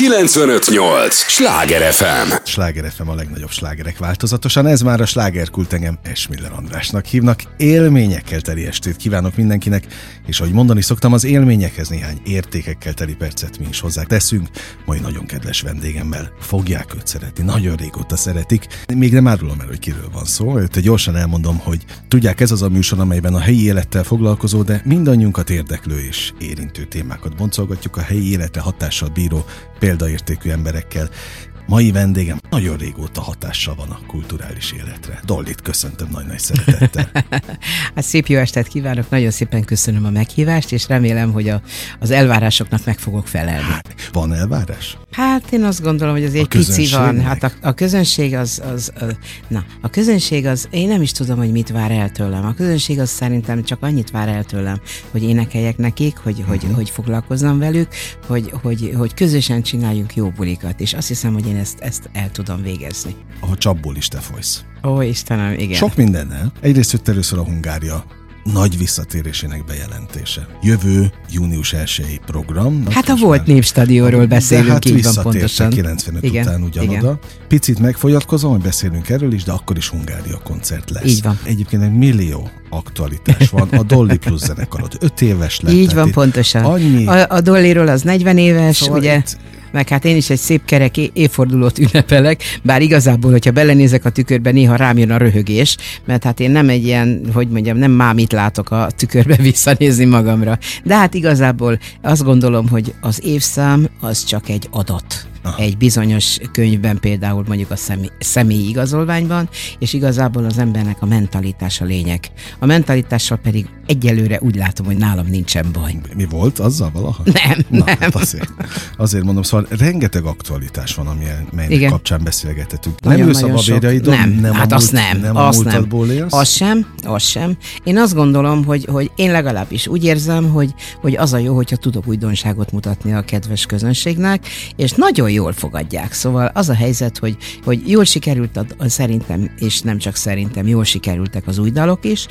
958! Sláger FM! Sláger FM a legnagyobb slágerek változatosan, ez már a slágerkult engem Esmiller Andrásnak hívnak. Élményekkel teli estét kívánok mindenkinek, és ahogy mondani szoktam, az élményekhez néhány értékekkel teli percet mi is hozzá teszünk. Mai nagyon kedves vendégemmel fogják őt szeretni, nagyon régóta szeretik. Még nem árulom el, hogy kiről van szó, őt gyorsan elmondom, hogy tudják, ez az a műsor, amelyben a helyi élettel foglalkozó, de mindannyiunkat érdeklő és érintő témákat boncolgatjuk a helyi életre hatással bíró példaértékű emberekkel. Mai vendégem nagyon régóta hatással van a kulturális életre. Dollit köszöntöm nagy-nagy szeretettel. hát szép jó estet kívánok, nagyon szépen köszönöm a meghívást, és remélem, hogy a, az elvárásoknak meg fogok felelni. Hát, van elvárás? Hát én azt gondolom, hogy az egy pici van. Hát a, a közönség az, az, az, na, a közönség az, én nem is tudom, hogy mit vár el tőlem. A közönség az szerintem csak annyit vár el tőlem, hogy énekeljek nekik, hogy, uh-huh. hogy, mhm. hogy foglalkoznom velük, hogy, hogy, hogy közösen csináljunk jó bulikat. És azt hiszem, hogy én ezt, ezt el tudom végezni. Ahol csapból is te folysz. Ó, Istenem, igen. Sok mindennel. Egyrészt jött először a Hungária nagy visszatérésének bejelentése. Jövő június 1 program. Hát a volt népstadionról beszélünk, de hát így van pontosan. 95 igen, után ugyanoda. Igen. Picit megfogyatkozom, hogy beszélünk erről is, de akkor is Hungária koncert lesz. Így van. Egyébként egy millió aktualitás van. A Dolly Plus zenekarod 5 éves lett. Így van, pontosan. Annyi... A, a Dollyról az 40 éves, szóval ugye? Itt meg hát én is egy szép kerek évfordulót ünnepelek, bár igazából, hogyha belenézek a tükörbe, néha rám jön a röhögés, mert hát én nem egy ilyen, hogy mondjam, nem mámit látok a tükörbe visszanézni magamra. De hát igazából azt gondolom, hogy az évszám az csak egy adat Aha. egy bizonyos könyvben, például mondjuk a személy, személyi igazolványban, és igazából az embernek a mentalitás a lényeg. A mentalitással pedig egyelőre úgy látom, hogy nálam nincsen baj. Mi volt azzal valaha? Nem, Na, nem. Hát azért, azért mondom, szóval rengeteg aktualitás van, amilyen Igen. kapcsán beszélgethetünk. Nagyon, nem ülsz a babérjaidon? Nem, nem hát azt nem. Nem azt nem. Élsz? Az sem, az sem. Én azt gondolom, hogy, hogy én legalábbis úgy érzem, hogy, hogy az a jó, hogyha tudok újdonságot mutatni a kedves közönségnek, és nagyon nagyon jól fogadják. Szóval az a helyzet, hogy, hogy jól sikerült, a, szerintem, és nem csak szerintem, jól sikerültek az új dalok is,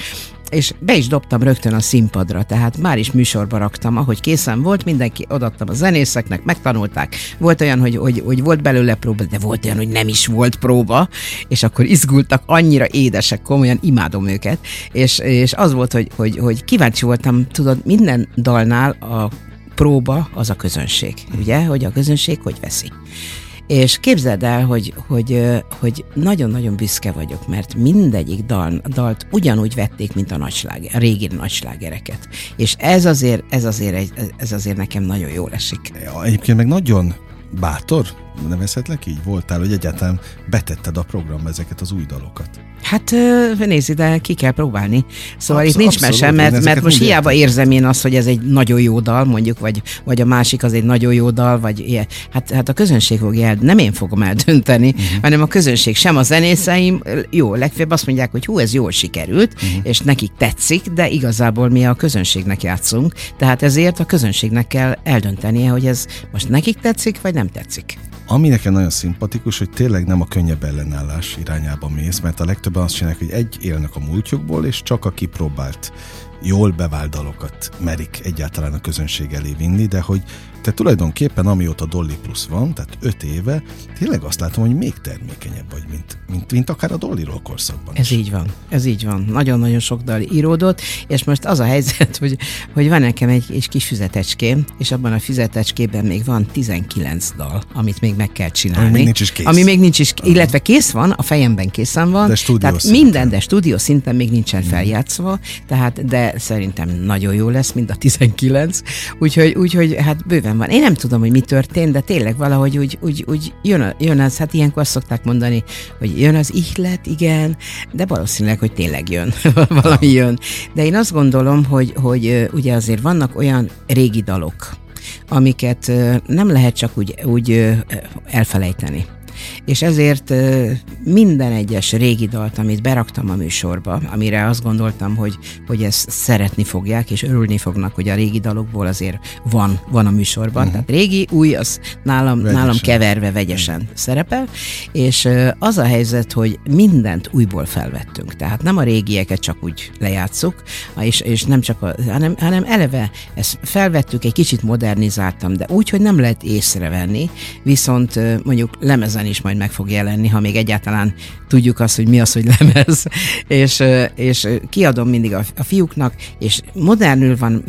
és be is dobtam rögtön a színpadra, tehát már is műsorba raktam, ahogy készen volt, mindenki odattam a zenészeknek, megtanulták. Volt olyan, hogy, hogy, hogy volt belőle próba, de volt olyan, hogy nem is volt próba, és akkor izgultak, annyira édesek, komolyan imádom őket, és, és az volt, hogy, hogy, hogy kíváncsi voltam, tudod, minden dalnál a próba az a közönség, ugye, hogy a közönség hogy veszi. És képzeld el, hogy, hogy, hogy nagyon-nagyon büszke vagyok, mert mindegyik dal, dalt ugyanúgy vették, mint a, nagysláger, a régi nagyslágereket. És ez azért, ez azért, egy, ez azért nekem nagyon jól esik. Ja, egyébként meg nagyon bátor, nevezhetlek így voltál, hogy egyáltalán betetted a programba ezeket az új dalokat. Hát nézd, de ki kell próbálni. Szóval Absz- itt nincs mese, mert, mert most hiába érzem én azt, hogy ez egy nagyon jó dal, mondjuk, vagy, vagy a másik az egy nagyon jó dal, vagy ilyen. Hát, hát a közönség fogja el, nem én fogom eldönteni, uh-huh. hanem a közönség, sem a zenészeim, jó, legfeljebb azt mondják, hogy hú, ez jól sikerült, uh-huh. és nekik tetszik, de igazából mi a közönségnek játszunk, tehát ezért a közönségnek kell eldöntenie, hogy ez most nekik tetszik, vagy nem tetszik. Ami nekem nagyon szimpatikus, hogy tényleg nem a könnyebb ellenállás irányába mész, mert a legtöbben azt csinálják, hogy egy élnek a múltjukból, és csak a kipróbált jól bevált dalokat merik egyáltalán a közönség elé vinni, de hogy te tulajdonképpen amióta Dolly Plus van, tehát öt éve, tényleg azt látom, hogy még termékenyebb vagy, mint, mint, mint akár a Dollyról korszakban Ez is. így van, ez így van. Nagyon-nagyon sok dal íródott, és most az a helyzet, hogy, hogy van nekem egy, egy kis füzetecském, és abban a füzetecskében még van 19 dal, amit még meg kell csinálni. Ami még nincs is kész. Ami még nincs is, illetve kész van, a fejemben készen van. De tehát szinten. minden, de stúdió szinten még nincsen hmm. feljátszva, tehát, de szerintem nagyon jó lesz, mint a 19, úgyhogy, úgyhogy hát bőven van. Én nem tudom, hogy mi történt, de tényleg valahogy úgy, úgy, úgy jön, jön az, hát ilyenkor azt szokták mondani, hogy jön az ihlet, igen, de valószínűleg, hogy tényleg jön, valami jön. De én azt gondolom, hogy, hogy ugye azért vannak olyan régi dalok, amiket nem lehet csak úgy, úgy elfelejteni és ezért minden egyes régi dalt, amit beraktam a műsorba, amire azt gondoltam, hogy, hogy ezt szeretni fogják, és örülni fognak, hogy a régi dalokból azért van, van a műsorban. Uh-huh. Tehát régi, új, az nálam, nálam keverve vegyesen uh-huh. szerepel, és az a helyzet, hogy mindent újból felvettünk. Tehát nem a régieket csak úgy lejátszuk, és, és nem csak a, hanem, hanem eleve ezt felvettük, egy kicsit modernizáltam, de úgy, hogy nem lehet észrevenni, viszont mondjuk lemezen is majd meg fog jelenni, ha még egyáltalán tudjuk azt, hogy mi az, hogy lemez, és, és kiadom mindig a, a fiúknak, és modernül van,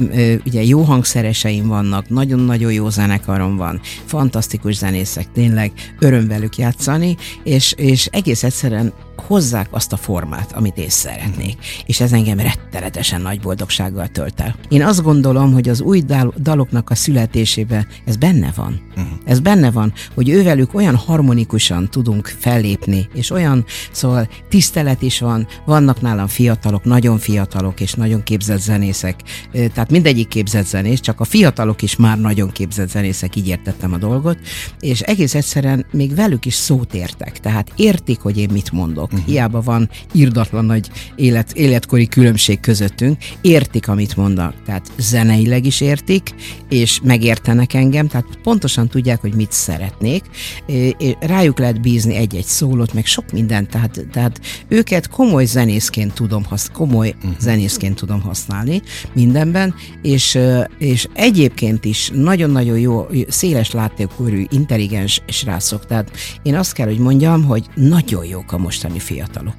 ugye jó hangszereseim vannak, nagyon-nagyon jó zenekarom van, fantasztikus zenészek, tényleg öröm velük játszani, és, és egész egyszerűen hozzák azt a formát, amit én szeretnék. És ez engem rettenetesen nagy boldogsággal tölt el. Én azt gondolom, hogy az új dal- daloknak a születésében ez benne van. Uh-huh. Ez benne van, hogy ővelük olyan harmonikusan tudunk fellépni, és olyan, szóval tisztelet is van, vannak nálam fiatalok, nagyon fiatalok, és nagyon képzett zenészek, tehát mindegyik képzett zenész, csak a fiatalok is már nagyon képzett zenészek, így értettem a dolgot, és egész egyszerűen még velük is szót értek, tehát értik, hogy én mit mondok uh-huh. hiába van írdatlan nagy élet, életkori különbség közöttünk, értik, amit mondanak. Tehát zeneileg is értik, és megértenek engem, tehát pontosan tudják, hogy mit szeretnék. Rájuk lehet bízni egy-egy szólót, meg sok mindent, tehát, tehát őket komoly zenészként tudom, hasz, komoly uh-huh. zenészként tudom használni mindenben, és, és egyébként is nagyon-nagyon jó, széles látékorú, intelligens srácok, tehát én azt kell, hogy mondjam, hogy nagyon jók a mostani fiatalok.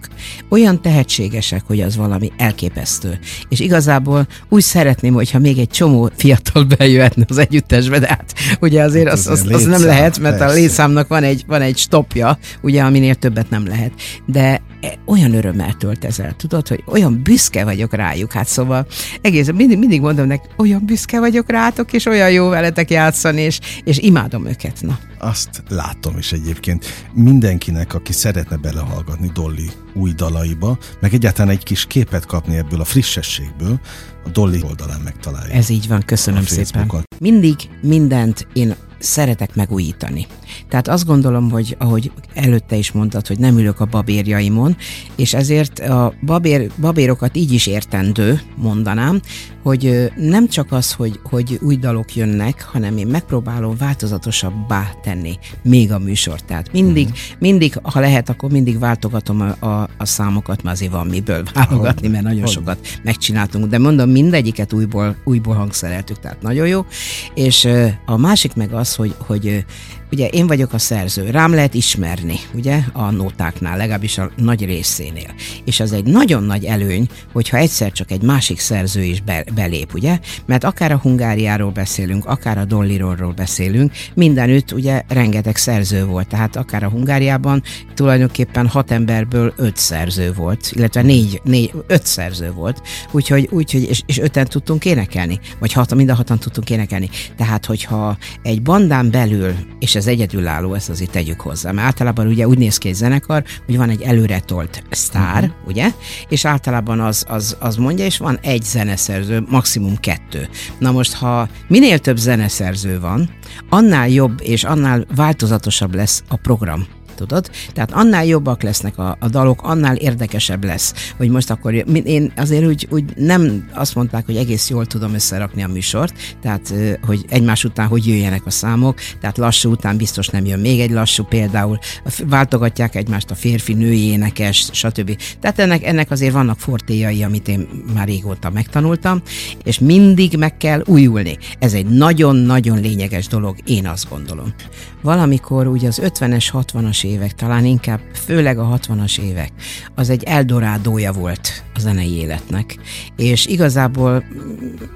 Olyan tehetségesek, hogy az valami elképesztő. És igazából úgy szeretném, hogyha még egy csomó fiatal bejöhetne az együttesbe, de hát ugye azért hát az, az, az, az nem lehet, mert persze. a létszámnak van egy, van egy stopja, ugye, aminél többet nem lehet. De olyan örömmel tölt ezzel, tudod, hogy olyan büszke vagyok rájuk, hát szóval egész, mindig, mindig mondom neki, olyan büszke vagyok rátok, és olyan jó veletek játszani, és, és imádom őket, na. Azt látom is egyébként. Mindenkinek, aki szeretne belehallgatni Dolly új dalaiba, meg egyáltalán egy kis képet kapni ebből a frissességből, a Dolly oldalán megtalálja. Ez így van, köszönöm szépen. Mindig mindent én szeretek megújítani. Tehát azt gondolom, hogy ahogy előtte is mondtad, hogy nem ülök a babérjaimon, és ezért a babér, babérokat így is értendő, mondanám, hogy nem csak az, hogy, hogy új dalok jönnek, hanem én megpróbálom változatosabbá tenni még a műsort. Tehát mindig, uh-huh. mindig, ha lehet, akkor mindig váltogatom a, a, a számokat, mert azért van miből válogatni, mert nagyon hogy? sokat megcsináltunk. De mondom, mindegyiket újból, újból hangszereltük, tehát nagyon jó. És a másik meg az, hogy, hogy ugye én vagyok a szerző, rám lehet ismerni, ugye, a nótáknál, legalábbis a nagy részénél. És az egy nagyon nagy előny, hogyha egyszer csak egy másik szerző is be, belép, ugye, mert akár a Hungáriáról beszélünk, akár a Dolliról beszélünk, mindenütt ugye rengeteg szerző volt, tehát akár a Hungáriában tulajdonképpen hat emberből öt szerző volt, illetve négy, négy öt szerző volt, úgyhogy, úgyhogy és, és öten tudtunk énekelni, vagy hat, mind a hatan tudtunk énekelni. Tehát, hogyha egy bandán belül, és ez egyedülálló, ezt azért tegyük hozzá. Mert általában ugye úgy néz ki egy zenekar, hogy van egy előretolt sztár, uh-huh. ugye? És általában az, az, az mondja, és van egy zeneszerző, maximum kettő. Na most, ha minél több zeneszerző van, annál jobb és annál változatosabb lesz a program tudod? Tehát annál jobbak lesznek a, a dalok, annál érdekesebb lesz, hogy most akkor én azért úgy, úgy nem azt mondták, hogy egész jól tudom összerakni a műsort, tehát hogy egymás után hogy jöjjenek a számok, tehát lassú után biztos nem jön még egy lassú például, váltogatják egymást a férfi, női énekes, stb. Tehát ennek, ennek azért vannak fortéjai, amit én már régóta megtanultam, és mindig meg kell újulni. Ez egy nagyon-nagyon lényeges dolog, én azt gondolom. Valamikor ugye az 50-es, 60-as évek, talán inkább főleg a 60-as évek, az egy eldorádója volt a zenei életnek. És igazából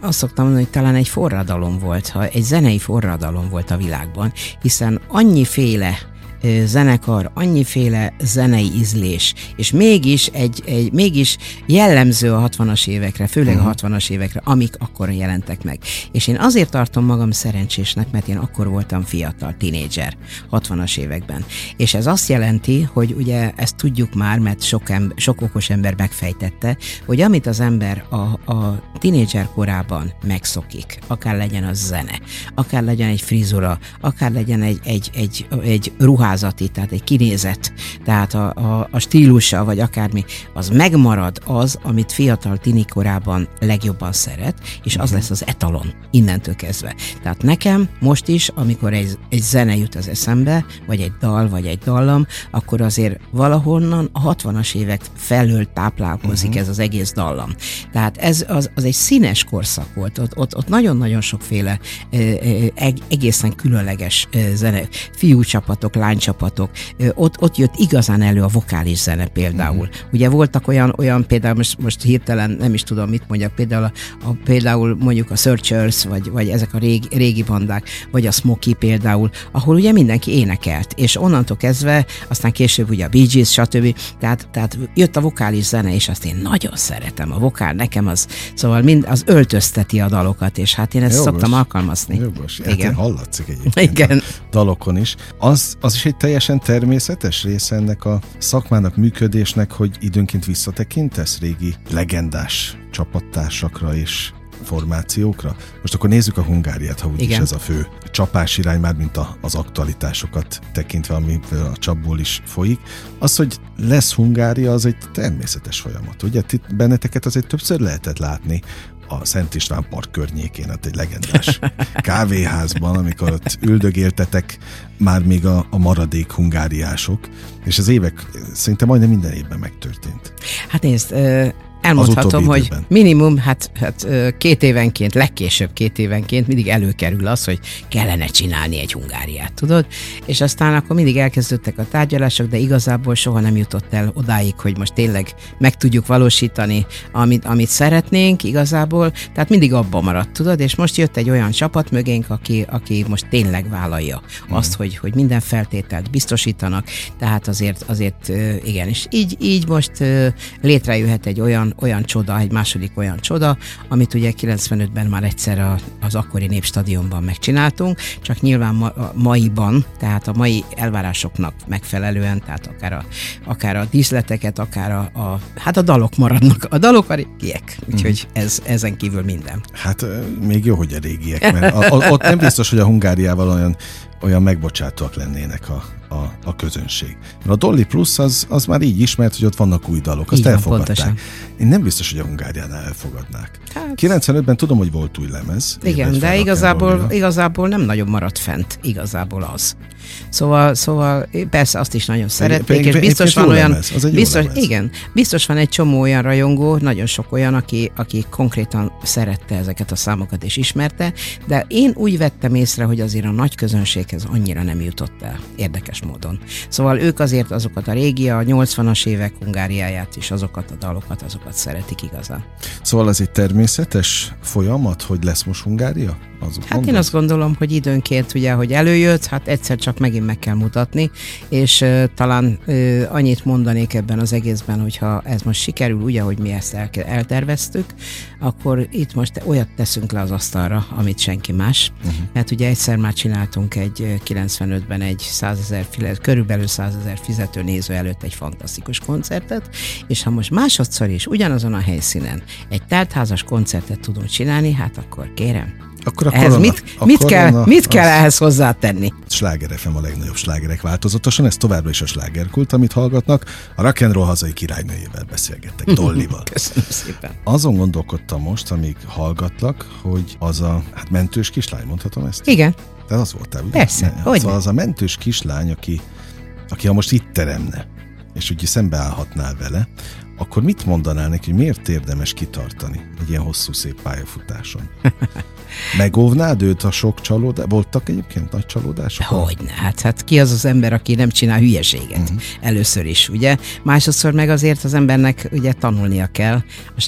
azt szoktam mondani, hogy talán egy forradalom volt, ha egy zenei forradalom volt a világban, hiszen annyiféle zenekar, annyiféle zenei ízlés, és mégis egy, egy mégis jellemző a 60-as évekre, főleg a 60-as mhm. évekre, amik akkor jelentek meg. És én azért tartom magam szerencsésnek, mert én akkor voltam fiatal, tinédzser, 60-as években. És ez azt jelenti, hogy ugye ezt tudjuk már, mert sok, ember, sok okos ember megfejtette, hogy amit az ember a, a tinédzser korában megszokik, akár legyen az zene, akár legyen egy frizura, akár legyen egy, egy, egy, egy ruházat, ruházati, tehát egy kinézet, tehát a, a, a stílusa, vagy akármi, az megmarad az, amit fiatal tini korában legjobban szeret, és az mhm. lesz az etalon innentől kezdve. Tehát nekem most is, amikor egy, egy zene jut az eszembe, vagy egy dal, vagy egy dallam, akkor azért valahonnan a 60-as évek felől táplálkozik uh-huh. ez az egész dallam. Tehát ez az, az egy színes korszak volt, ott, ott, ott nagyon-nagyon sokféle egészen különleges zene, fiúcsapatok, lánycsapatok, ott, ott jött igazán elő a vokális zene például. Uh-huh. Ugye voltak olyan, olyan például, most, most hirtelen nem is tudom mit mondjak, például, a, a, például mondjuk a Searchers, vagy, vagy ezek a régi, régi bandák, vagy a Smokey például, ahol ugye mindenki énekelt, és onnantól kezdve, aztán később ugye a Bee Gees, stb. Tehát, tehát jött a vokális zene, és azt én nagyon szeretem. A vokál nekem az, szóval mind, az öltözteti a dalokat, és hát én ezt Jogos. szoktam alkalmazni. Jogos. Hát Igen. hallatszik egyébként Igen. dalokon is. Az, az is egy teljesen természetes része ennek a szakmának, működésnek, hogy időnként visszatekintesz régi legendás csapattársakra és formációkra. Most akkor nézzük a Hungáriát, ha úgyis ez a fő csapás irány, már mint a, az aktualitásokat tekintve, ami a csapból is folyik. Az, hogy lesz Hungária, az egy természetes folyamat. Ugye itt benneteket azért többször lehetett látni a Szent István Park környékén, hát egy legendás kávéházban, amikor ott üldögéltetek már még a, a maradék hungáriások, és az évek szinte majdnem minden évben megtörtént. Hát nézd, elmondhatom, hogy minimum, hát, hát két évenként, legkésőbb két évenként mindig előkerül az, hogy kellene csinálni egy Hungáriát, tudod? És aztán akkor mindig elkezdődtek a tárgyalások, de igazából soha nem jutott el odáig, hogy most tényleg meg tudjuk valósítani, amit, amit szeretnénk igazából, tehát mindig abban maradt, tudod? És most jött egy olyan csapat mögénk, aki, aki most tényleg vállalja hmm. azt, hogy, hogy minden feltételt biztosítanak, tehát azért, azért igen, és így, így most létrejöhet egy olyan olyan csoda, egy második olyan csoda, amit ugye 95-ben már egyszer a, az akkori népstadionban megcsináltunk, csak nyilván ma, a maiban, tehát a mai elvárásoknak megfelelően, tehát akár a, akár a díszleteket, akár a, a, hát a dalok maradnak, a dalok a régiek, úgyhogy mm. ez, ezen kívül minden. Hát még jó, hogy a régiek, mert a, a, ott nem biztos, hogy a Hungáriával olyan olyan megbocsátóak lennének a, a, a közönség. Mert a Dolly Plus az, az már így ismert, hogy ott vannak új dalok, azt Igen, elfogadták. Pontosan. Én nem biztos, hogy a Hungáriánál elfogadnák. Hát... 95-ben tudom, hogy volt új lemez. Igen, de igazából, igazából nem nagyon maradt fent, igazából az. Szóval, szóval persze azt is nagyon szerették, és biztos van olyan, lemez, biztos, igen, biztos van egy csomó olyan rajongó, nagyon sok olyan, aki, aki konkrétan szerette ezeket a számokat és ismerte, de én úgy vettem észre, hogy azért a nagy közönséghez annyira nem jutott el, érdekes módon. Szóval ők azért azokat a régi, a 80-as évek Hungáriáját és azokat a dalokat, azokat szeretik igazán. Szóval ez egy természetes folyamat, hogy lesz most Hungária? Az hát mondod? én azt gondolom, hogy időnként ugye, hogy előjött, hát egyszer csak megint meg kell mutatni, és uh, talán uh, annyit mondanék ebben az egészben, hogyha ez most sikerül, ugye, hogy mi ezt el, elterveztük, akkor itt most olyat teszünk le az asztalra, amit senki más. Uh-huh. Mert ugye egyszer már csináltunk egy 95-ben egy 100 ezer, körülbelül 100 ezer fizető néző előtt egy fantasztikus koncertet, és ha most másodszor is ugyanazon a helyszínen egy teltházas koncertet tudunk csinálni, hát akkor kérem, akkor a korona, ez mit, a mit, korona, kell, mit kell ehhez hozzátenni? Sláger FM a legnagyobb slágerek változatosan, ez továbbra is a slágerkult, amit hallgatnak. A rock and roll hazai királynőjével beszélgettek, Dollival. Köszönöm szépen. Azon gondolkodtam most, amíg hallgatlak, hogy az a hát mentős kislány, mondhatom ezt? Igen. De az voltál, ugye? Persze, ne, hogy szóval az a mentős kislány, aki, aki ha most itt teremne, és ugye szembeállhatnál vele, akkor mit mondanál neki, hogy miért érdemes kitartani egy ilyen hosszú, szép pályafutáson? Megóvnád őt a sok csalódás? Voltak egyébként nagy csalódások? Hogyne, hát, hát ki az az ember, aki nem csinál hülyeséget? Uh-huh. Először is, ugye? Másodszor meg azért az embernek ugye tanulnia kell,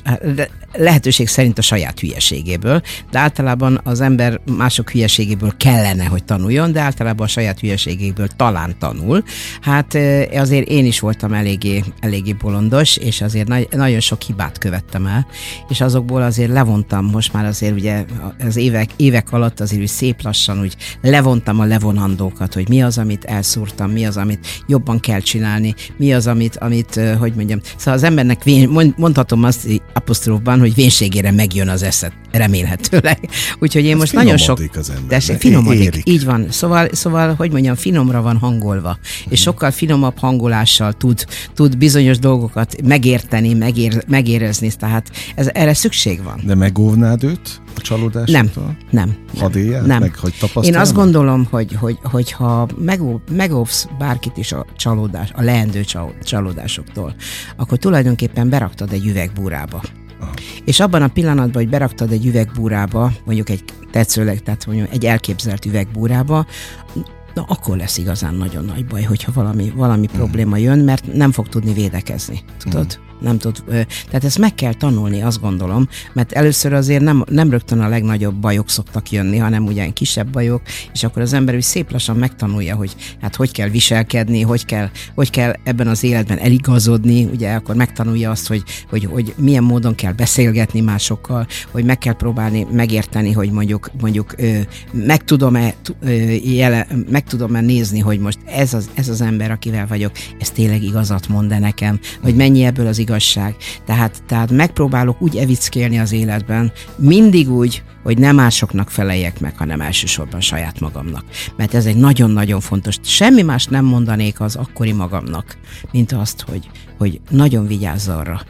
hát, lehetőség szerint a saját hülyeségéből, de általában az ember mások hülyeségéből kellene, hogy tanuljon, de általában a saját hülyeségéből talán tanul. Hát azért én is voltam eléggé, eléggé bolondos, és is azért nagy, nagyon sok hibát követtem el, és azokból azért levontam, most már azért ugye az évek, évek alatt azért úgy szép lassan úgy levontam a levonandókat, hogy mi az, amit elszúrtam, mi az, amit jobban kell csinálni, mi az, amit, amit hogy mondjam, szóval az embernek vén, mondhatom azt apostrofban, hogy vénségére megjön az eszet, remélhetőleg. Úgyhogy én Ez most nagyon sok... Az ember, de finomodik, érik. így van. Szóval, szóval, hogy mondjam, finomra van hangolva, és sokkal finomabb hangolással tud, tud bizonyos dolgokat megérteni, megér, megérezni, tehát ez, erre szükség van. De megóvnád őt a csalódásoktól? Nem, nem. nem, nem. meg hogy Én azt gondolom, hogy, hogy, hogy ha megóv, megóvsz bárkit is a csalódás, a leendő csalódásoktól, akkor tulajdonképpen beraktad egy üvegbúrába. Aha. És abban a pillanatban, hogy beraktad egy üvegbúrába, mondjuk egy tetszőleg, tehát mondjuk egy elképzelt üvegbúrába, na akkor lesz igazán nagyon nagy baj, hogyha valami, valami mm. probléma jön, mert nem fog tudni védekezni, tudod? Mm nem tud, tehát ezt meg kell tanulni, azt gondolom, mert először azért nem, nem rögtön a legnagyobb bajok szoktak jönni, hanem ugyan kisebb bajok, és akkor az ember úgy szép lassan megtanulja, hogy hát hogy kell viselkedni, hogy kell, hogy kell ebben az életben eligazodni, ugye akkor megtanulja azt, hogy, hogy, hogy milyen módon kell beszélgetni másokkal, hogy meg kell próbálni megérteni, hogy mondjuk, mondjuk meg tudom-e, meg tudom-e nézni, hogy most ez az, ez az ember, akivel vagyok, ez tényleg igazat mond-e nekem, hogy mennyi ebből az igazság. Tehát, tehát megpróbálok úgy evickélni az életben, mindig úgy, hogy nem másoknak feleljek meg, hanem elsősorban saját magamnak. Mert ez egy nagyon-nagyon fontos. Semmi más nem mondanék az akkori magamnak, mint azt, hogy, hogy nagyon vigyázz arra,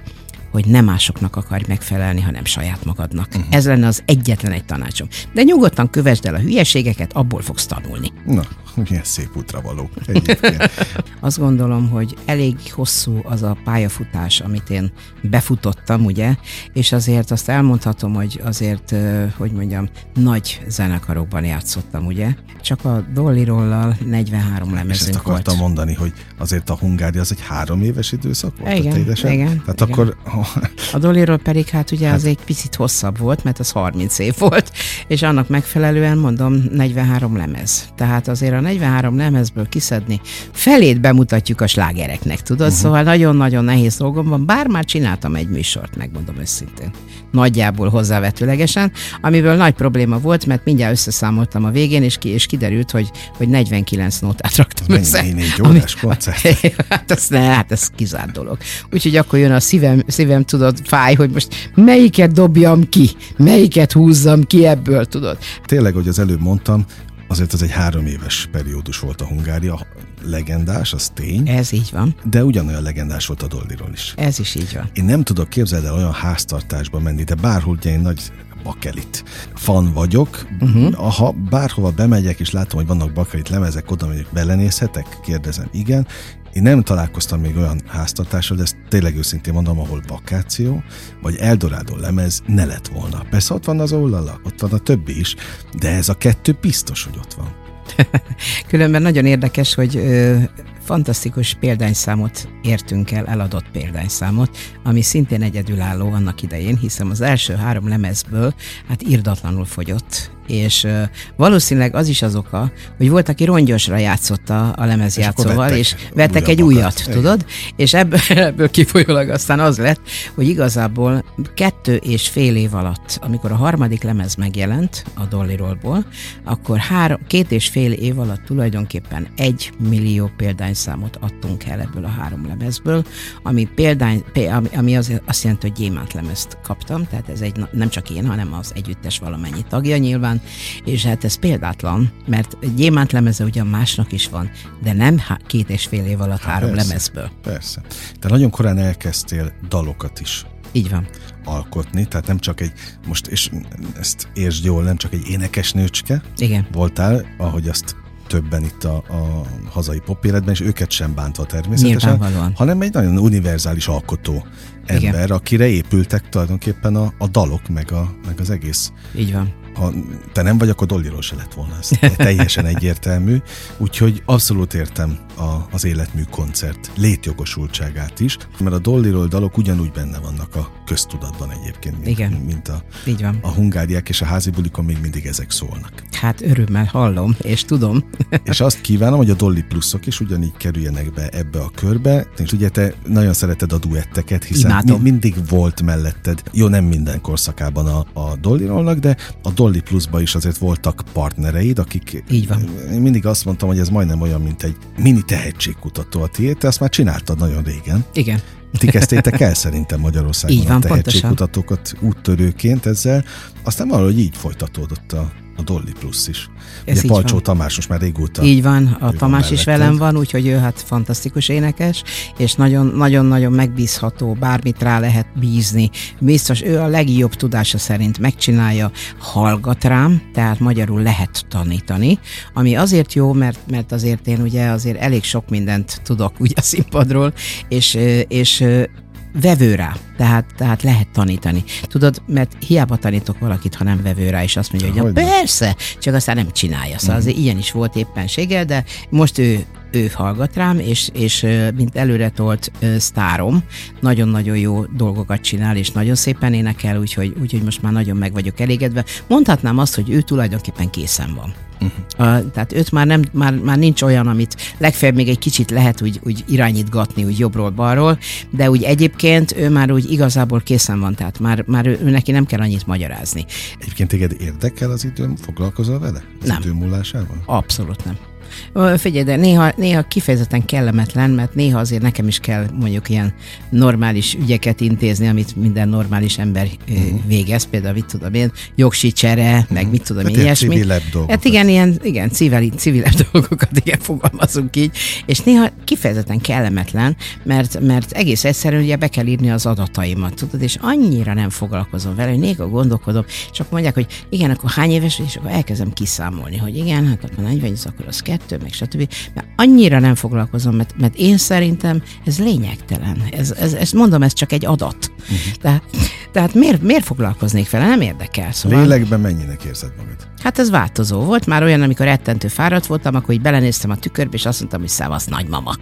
hogy nem másoknak akarj megfelelni, hanem saját magadnak. Uh-huh. Ez lenne az egyetlen egy tanácsom. De nyugodtan kövesd el a hülyeségeket, abból fogsz tanulni. Na, milyen szép útra való. Azt gondolom, hogy elég hosszú az a pályafutás, amit én befutottam, ugye, és azért azt elmondhatom, hogy azért, hogy mondjam, nagy zenekarokban játszottam, ugye. Csak a Dolly Rollal 43 lemezünk És ezt akartam volt. mondani, hogy azért a Hungária az egy három éves időszak volt? Igen, igen. Tehát igen. akkor... A Dollyról pedig hát ugye hát, az egy picit hosszabb volt, mert az 30 év volt, és annak megfelelően mondom 43 lemez. Tehát azért a 43 lemezből kiszedni, felét bemutatjuk a slágereknek, tudod? Uh-huh. Szóval nagyon-nagyon nehéz dolgom van, bár már csináltam egy műsort, megmondom őszintén. Nagyjából hozzávetőlegesen, amiből nagy probléma volt, mert mindjárt összeszámoltam a végén, és, ki, és kiderült, hogy, hogy 49 nótát raktam Mennyi, össze. Négy órás koncert. hát ez ne, hát ez kizárt dolog. Úgyhogy akkor jön a szívem, szívem, tudod, fáj, hogy most melyiket dobjam ki, melyiket húzzam ki ebből, tudod. Tényleg, hogy az előbb mondtam, azért ez egy három éves periódus volt a Hungária, legendás, az tény. Ez így van. De ugyanolyan legendás volt a Dolliról is. Ez is így van. Én nem tudok képzelni el olyan háztartásba menni, de bárhol ugye én nagy bakelit fan vagyok. Uh-huh. Ha bárhova bemegyek és látom, hogy vannak bakelit lemezek, oda megyek, belenézhetek? Kérdezem, igen. Én nem találkoztam még olyan háztartással, de ezt tényleg őszintén mondom, ahol vakáció, vagy Eldorado lemez ne lett volna. Persze ott van az Ollala, ott van a többi is, de ez a kettő biztos, hogy ott van. Különben nagyon érdekes, hogy ö, fantasztikus példányszámot értünk el, eladott példányszámot, ami szintén egyedülálló annak idején, hiszen az első három lemezből hát irdatlanul fogyott, és uh, valószínűleg az is az oka, hogy volt, aki rongyosra játszotta a lemezjátszóval, és, és vettek egy újat, Igen. tudod? És ebből, ebből kifolyólag aztán az lett, hogy igazából kettő és fél év alatt, amikor a harmadik lemez megjelent a Dolly Rollból, akkor három, két és fél év alatt tulajdonképpen egy millió példányszámot adtunk el ebből a három lemezből, ami példány, ami az, azt jelenti, hogy gyémánt lemezt kaptam, tehát ez egy, nem csak én, hanem az együttes valamennyi tagja nyilván, és hát ez példátlan, mert gyémánt lemeze ugyan másnak is van, de nem két és fél év alatt hát három persze, lemezből. Persze. Te nagyon korán elkezdtél dalokat is így van. alkotni, tehát nem csak egy, most és ezt értsd jól, nem csak egy énekesnőcske Igen. voltál, ahogy azt többen itt a, a hazai popéletben, és őket sem bántva természetesen, hanem egy nagyon univerzális alkotó ember, Igen. akire épültek tulajdonképpen a, a dalok, meg, a, meg az egész Így van ha te nem vagy, akkor Dollyról se lett volna. Ez teljesen egyértelmű. Úgyhogy abszolút értem a, az életmű koncert létjogosultságát is, mert a Dolliról dalok ugyanúgy benne vannak a köztudatban egyébként, mint, Igen. mint a, Így van. a hungáriák és a házi bulikon még mindig ezek szólnak. Hát örömmel hallom, és tudom. és azt kívánom, hogy a Dolly pluszok is ugyanígy kerüljenek be ebbe a körbe, és ugye te nagyon szereted a duetteket, hiszen mi, mindig volt melletted, jó nem minden korszakában a, a Dolly-rolnak, de a Dolly pluszba is azért voltak partnereid, akik Így van. Én mindig azt mondtam, hogy ez majdnem olyan, mint egy mini tehetségkutató a tiéd, te azt már csináltad nagyon régen. Igen. Ti kezdtétek el szerintem Magyarországon így van, a tehetségkutatókat úttörőként ezzel, aztán valahogy így folytatódott a, a Dolly Plus is. Ez Ugye Palcsó van. Tamás most már régóta. Így van, a Tamás van is velem van, úgyhogy ő hát fantasztikus énekes, és nagyon-nagyon megbízható, bármit rá lehet bízni. Biztos ő a legjobb tudása szerint megcsinálja, hallgat rám, tehát magyarul lehet tanítani, ami azért jó, mert, mert azért én ugye azért elég sok mindent tudok ugye a színpadról, és, és vevő rá, tehát, tehát lehet tanítani. Tudod, mert hiába tanítok valakit, ha nem vevő rá, és azt mondja, hogy, hogy persze, csak aztán nem csinálja. Szóval azért ilyen is volt éppenséggel, de most ő ő hallgat rám, és, és mint előre tolt sztárom, nagyon-nagyon jó dolgokat csinál, és nagyon szépen énekel, úgyhogy, úgyhogy most már nagyon meg vagyok elégedve. Mondhatnám azt, hogy ő tulajdonképpen készen van. Uh-huh. Uh, tehát őt már, nem, már, már nincs olyan, amit legfeljebb még egy kicsit lehet úgy, úgy irányítgatni, úgy jobbról, balról, de úgy egyébként ő már úgy igazából készen van, tehát már, már ő, ő neki nem kell annyit magyarázni. Egyébként téged érdekel az időm, foglalkozol vele? Az nem. idő múlásával? Abszolút nem. Figyelj, de néha, néha kifejezetten kellemetlen, mert néha azért nekem is kell mondjuk ilyen normális ügyeket intézni, amit minden normális ember uh-huh. végez, például mit tudom én, jogsicsere, uh-huh. meg mit tudom én, ilyesmi. Civilebb Hát igen, ilyen, igen, civil, civilebb dolgokat, igen, fogalmazunk így, és néha kifejezetten kellemetlen, mert, mert egész egyszerűen ugye be kell írni az adataimat, tudod, és annyira nem foglalkozom vele, hogy néha gondolkodom, akkor mondják, hogy igen, akkor hány éves, és akkor elkezdem kiszámolni, hogy igen, hát akkor 40, akkor az kettő, kettő, meg stb. Mert annyira nem foglalkozom, mert, mert én szerintem ez lényegtelen. Ez, ez, ez mondom, ez csak egy adat. Uh-huh. Tehát, tehát miért, miért foglalkoznék vele? Nem érdekel. Szóval... Lélekben mennyinek érzed magad? Hát ez változó volt. Már olyan, amikor rettentő fáradt voltam, akkor így belenéztem a tükörbe, és azt mondtam, hogy szevasz, nagymama.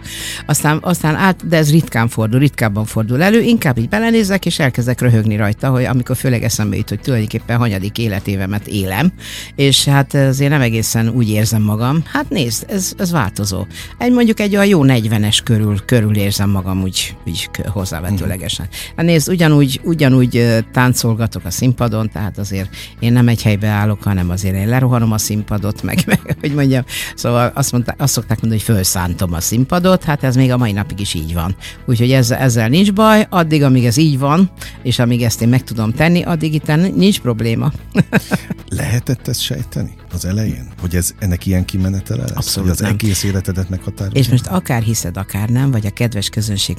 Aztán, aztán át, de ez ritkán fordul, ritkábban fordul elő, inkább így belenézek, és elkezdek röhögni rajta, hogy amikor főleg eszembe jut, hogy tulajdonképpen hanyadik életévemet élem, és hát azért nem egészen úgy érzem magam. Hát nézd, ez, ez változó. Egy mondjuk egy olyan jó 40-es körül, körül érzem magam úgy, úgy hozzávetőlegesen. Hát nézd, ugyanúgy, ugyanúgy táncolgatok a színpadon, tehát azért én nem egy helybe állok, hanem azért én lerohanom a színpadot, meg, meg hogy mondjam, szóval azt, mondta, azt szokták mondani, hogy felszántom a színpadot, hát ez még a mai napig is így van. Úgyhogy ezzel, ezzel nincs baj, addig, amíg ez így van, és amíg ezt én meg tudom tenni, addig itt nincs probléma. Lehetett ezt sejteni az elején? Hogy ez ennek ilyen kimenetele? Abszolút az nem. egész életedet meghatározza? És most akár hiszed, akár nem, vagy a kedves közönség,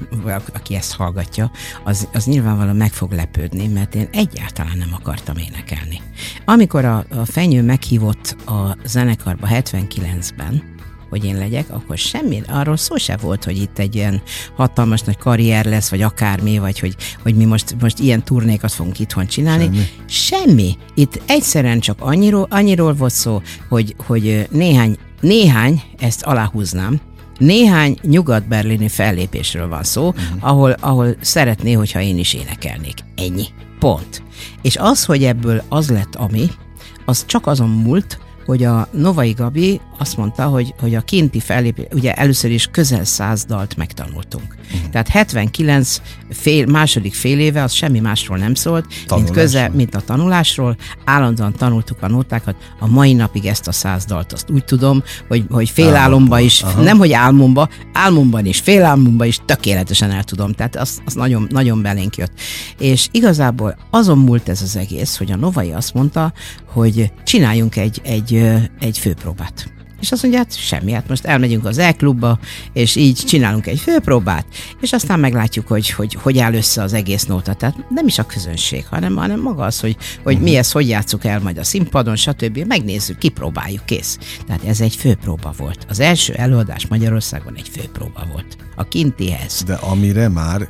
aki ezt hallgatja, az, az nyilvánvalóan meg fog lepődni, mert én egyáltalán nem akartam énekelni. Amikor a, a fenyő meghívott a zenekarba 79-ben, hogy én legyek, akkor semmi, arról szó se volt, hogy itt egy ilyen hatalmas nagy karrier lesz, vagy akármi, vagy hogy, hogy mi most, most ilyen turnékat fogunk itthon csinálni. Semmi. semmi. Itt egyszerűen csak annyiról, annyiról volt szó, hogy, hogy néhány, néhány, ezt aláhúznám, néhány nyugat-berlini fellépésről van szó, uh-huh. ahol, ahol szeretné, hogyha én is énekelnék. Ennyi. Pont. És az, hogy ebből az lett ami, az csak azon múlt, hogy a Novai Gabi azt mondta, hogy, hogy a kinti fellépés, ugye először is közel száz dalt megtanultunk. Uh-huh. Tehát 79 fél, második fél éve az semmi másról nem szólt, mint, közel, mint a tanulásról. Állandóan tanultuk a nótákat. A mai napig ezt a száz dalt azt úgy tudom, hogy, hogy álomba is, Aha. nem hogy álmomba, álmomban is, álmomban is tökéletesen el tudom. Tehát az, az nagyon, nagyon belénk jött. És igazából azon múlt ez az egész, hogy a Novai azt mondta, hogy csináljunk egy, egy, egy főpróbát. És azt mondja, hát semmi, hát most elmegyünk az E-klubba, és így csinálunk egy főpróbát, és aztán meglátjuk, hogy hogy, hogy áll össze az egész nóta. Tehát nem is a közönség, hanem, hanem maga az, hogy, hogy uh-huh. mi ezt hogy játszuk el majd a színpadon, stb. Megnézzük, kipróbáljuk, kész. Tehát ez egy főpróba volt. Az első előadás Magyarországon egy főpróba volt. a kintihez. De amire már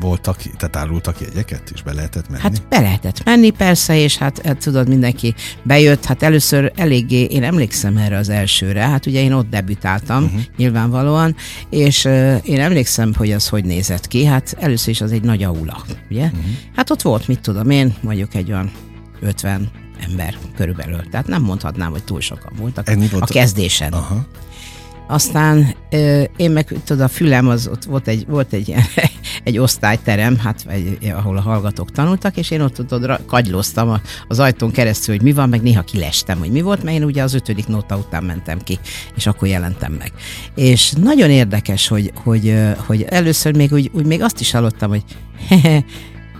voltak, tehát árultak jegyeket, és be lehetett menni? Hát be lehetett menni persze, és hát, hát tudod, mindenki bejött, hát először eléggé, én emlékszem erre az elsőre, hát ugye én ott debütáltam, uh-huh. nyilvánvalóan, és uh, én emlékszem, hogy az hogy nézett ki, hát először is az egy nagy aula, ugye? Uh-huh. Hát ott volt, mit tudom én, mondjuk egy olyan 50 ember körülbelül. Tehát nem mondhatnám, hogy túl sokan voltak Ennyi volt a kezdésen. Aha. Aztán én meg, tudod, a fülem, az ott volt egy, volt egy, egy osztályterem, hát egy, ahol a hallgatók tanultak, és én ott tudod, kagylóztam az ajtón keresztül, hogy mi van, meg néha kilestem, hogy mi volt, mert én ugye az ötödik nóta után mentem ki, és akkor jelentem meg. És nagyon érdekes, hogy, hogy, hogy először még úgy, úgy még azt is hallottam, hogy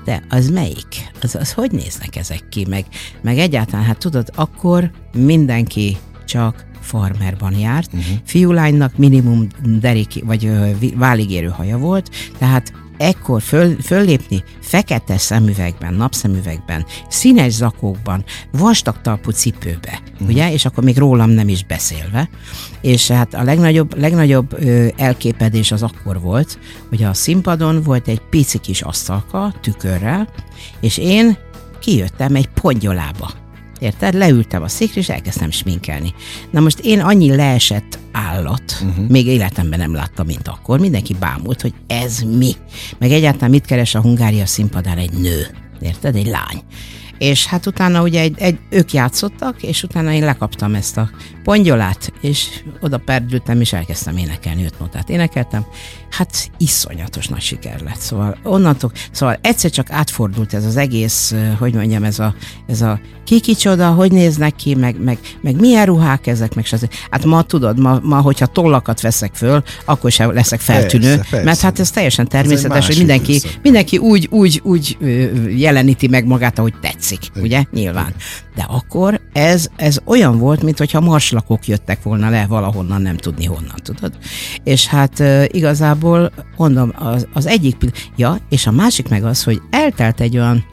de az melyik? Az, az hogy néznek ezek ki? Meg, meg egyáltalán, hát tudod, akkor mindenki csak farmerban járt. Uh-huh. Fiúlánynak minimum derék, vagy váligérő haja volt, tehát ekkor föl, föllépni fekete szemüvegben, napszemüvegben, színes zakókban, vastag talpú cipőbe, uh-huh. ugye, és akkor még rólam nem is beszélve, és hát a legnagyobb, legnagyobb ö, elképedés az akkor volt, hogy a színpadon volt egy pici kis asztalka tükörrel, és én kijöttem egy pongyolába Érted? Leültem a székre, és elkezdtem sminkelni. Na most én annyi leesett állat, uh-huh. még életemben nem láttam, mint akkor. Mindenki bámult, hogy ez mi. Meg egyáltalán mit keres a Hungária színpadán egy nő. Érted? Egy lány és hát utána ugye egy, egy, ők játszottak, és utána én lekaptam ezt a pongyolát, és oda perdültem, és elkezdtem énekelni, öt notát énekeltem. Hát iszonyatos nagy siker lett. Szóval onnantól, szóval egyszer csak átfordult ez az egész, hogy mondjam, ez a, ez a ki kicsoda, hogy néznek ki, meg, meg, meg milyen ruhák ezek, meg stb. Hát ma tudod, ma, ma hogyha tollakat veszek föl, akkor sem leszek feltűnő, persze, persze. mert hát ez teljesen természetes, hogy mindenki, mindenki úgy, úgy, úgy jeleníti meg magát, ahogy tetszik, Igen. ugye? Nyilván. Igen. De akkor ez, ez olyan volt, mintha marslakok jöttek volna le valahonnan, nem tudni honnan, tudod? És hát igazából mondom, az, az egyik, ja, és a másik meg az, hogy eltelt egy olyan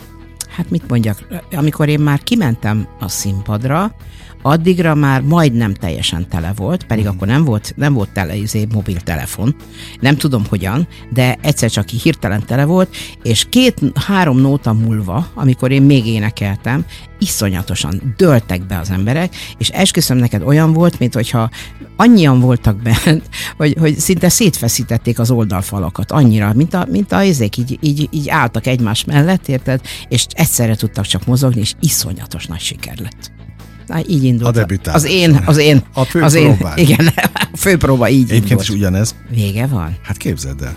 hát mit mondjak, amikor én már kimentem a színpadra, addigra már majdnem teljesen tele volt, pedig mm. akkor nem volt, nem volt tele izé, mobiltelefon, nem tudom hogyan, de egyszer csak hirtelen tele volt, és két-három nóta múlva, amikor én még énekeltem, iszonyatosan döltek be az emberek, és esküszöm neked olyan volt, mint hogyha annyian voltak bent, hogy, hogy szinte szétfeszítették az oldalfalakat annyira, mint a, mint a izék, így, így, így álltak egymás mellett, érted? És egyszerre tudtak csak mozogni, és iszonyatos nagy siker lett. Na, így indult. A debütál. Az én, az én. A fő az én, igen, a főpróba így Egyébként indult. is ugyanez. Vége van? Hát képzeld el.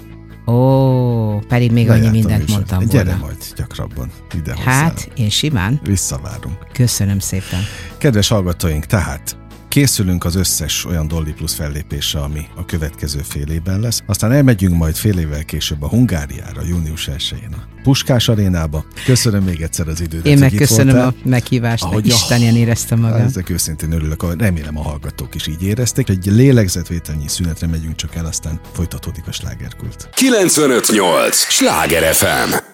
Ó, pedig még annyi mindent mondtam volna. Gyere majd gyakrabban ide Hát, hozzá. én simán. Visszavárunk. Köszönöm szépen. Kedves hallgatóink, tehát Készülünk az összes olyan Dolly Plus fellépésre, ami a következő fél évben lesz. Aztán elmegyünk majd fél évvel később a Hungáriára, június 1-én a Puskás arénába. Köszönöm még egyszer az időt. Én meg köszönöm voltál. a meghívást, Ahogy Isten ilyen éreztem magam. Ezek őszintén örülök, remélem a hallgatók is így érezték. Egy lélegzetvételnyi szünetre megyünk csak el, aztán folytatódik a slágerkult. 958! Sláger FM!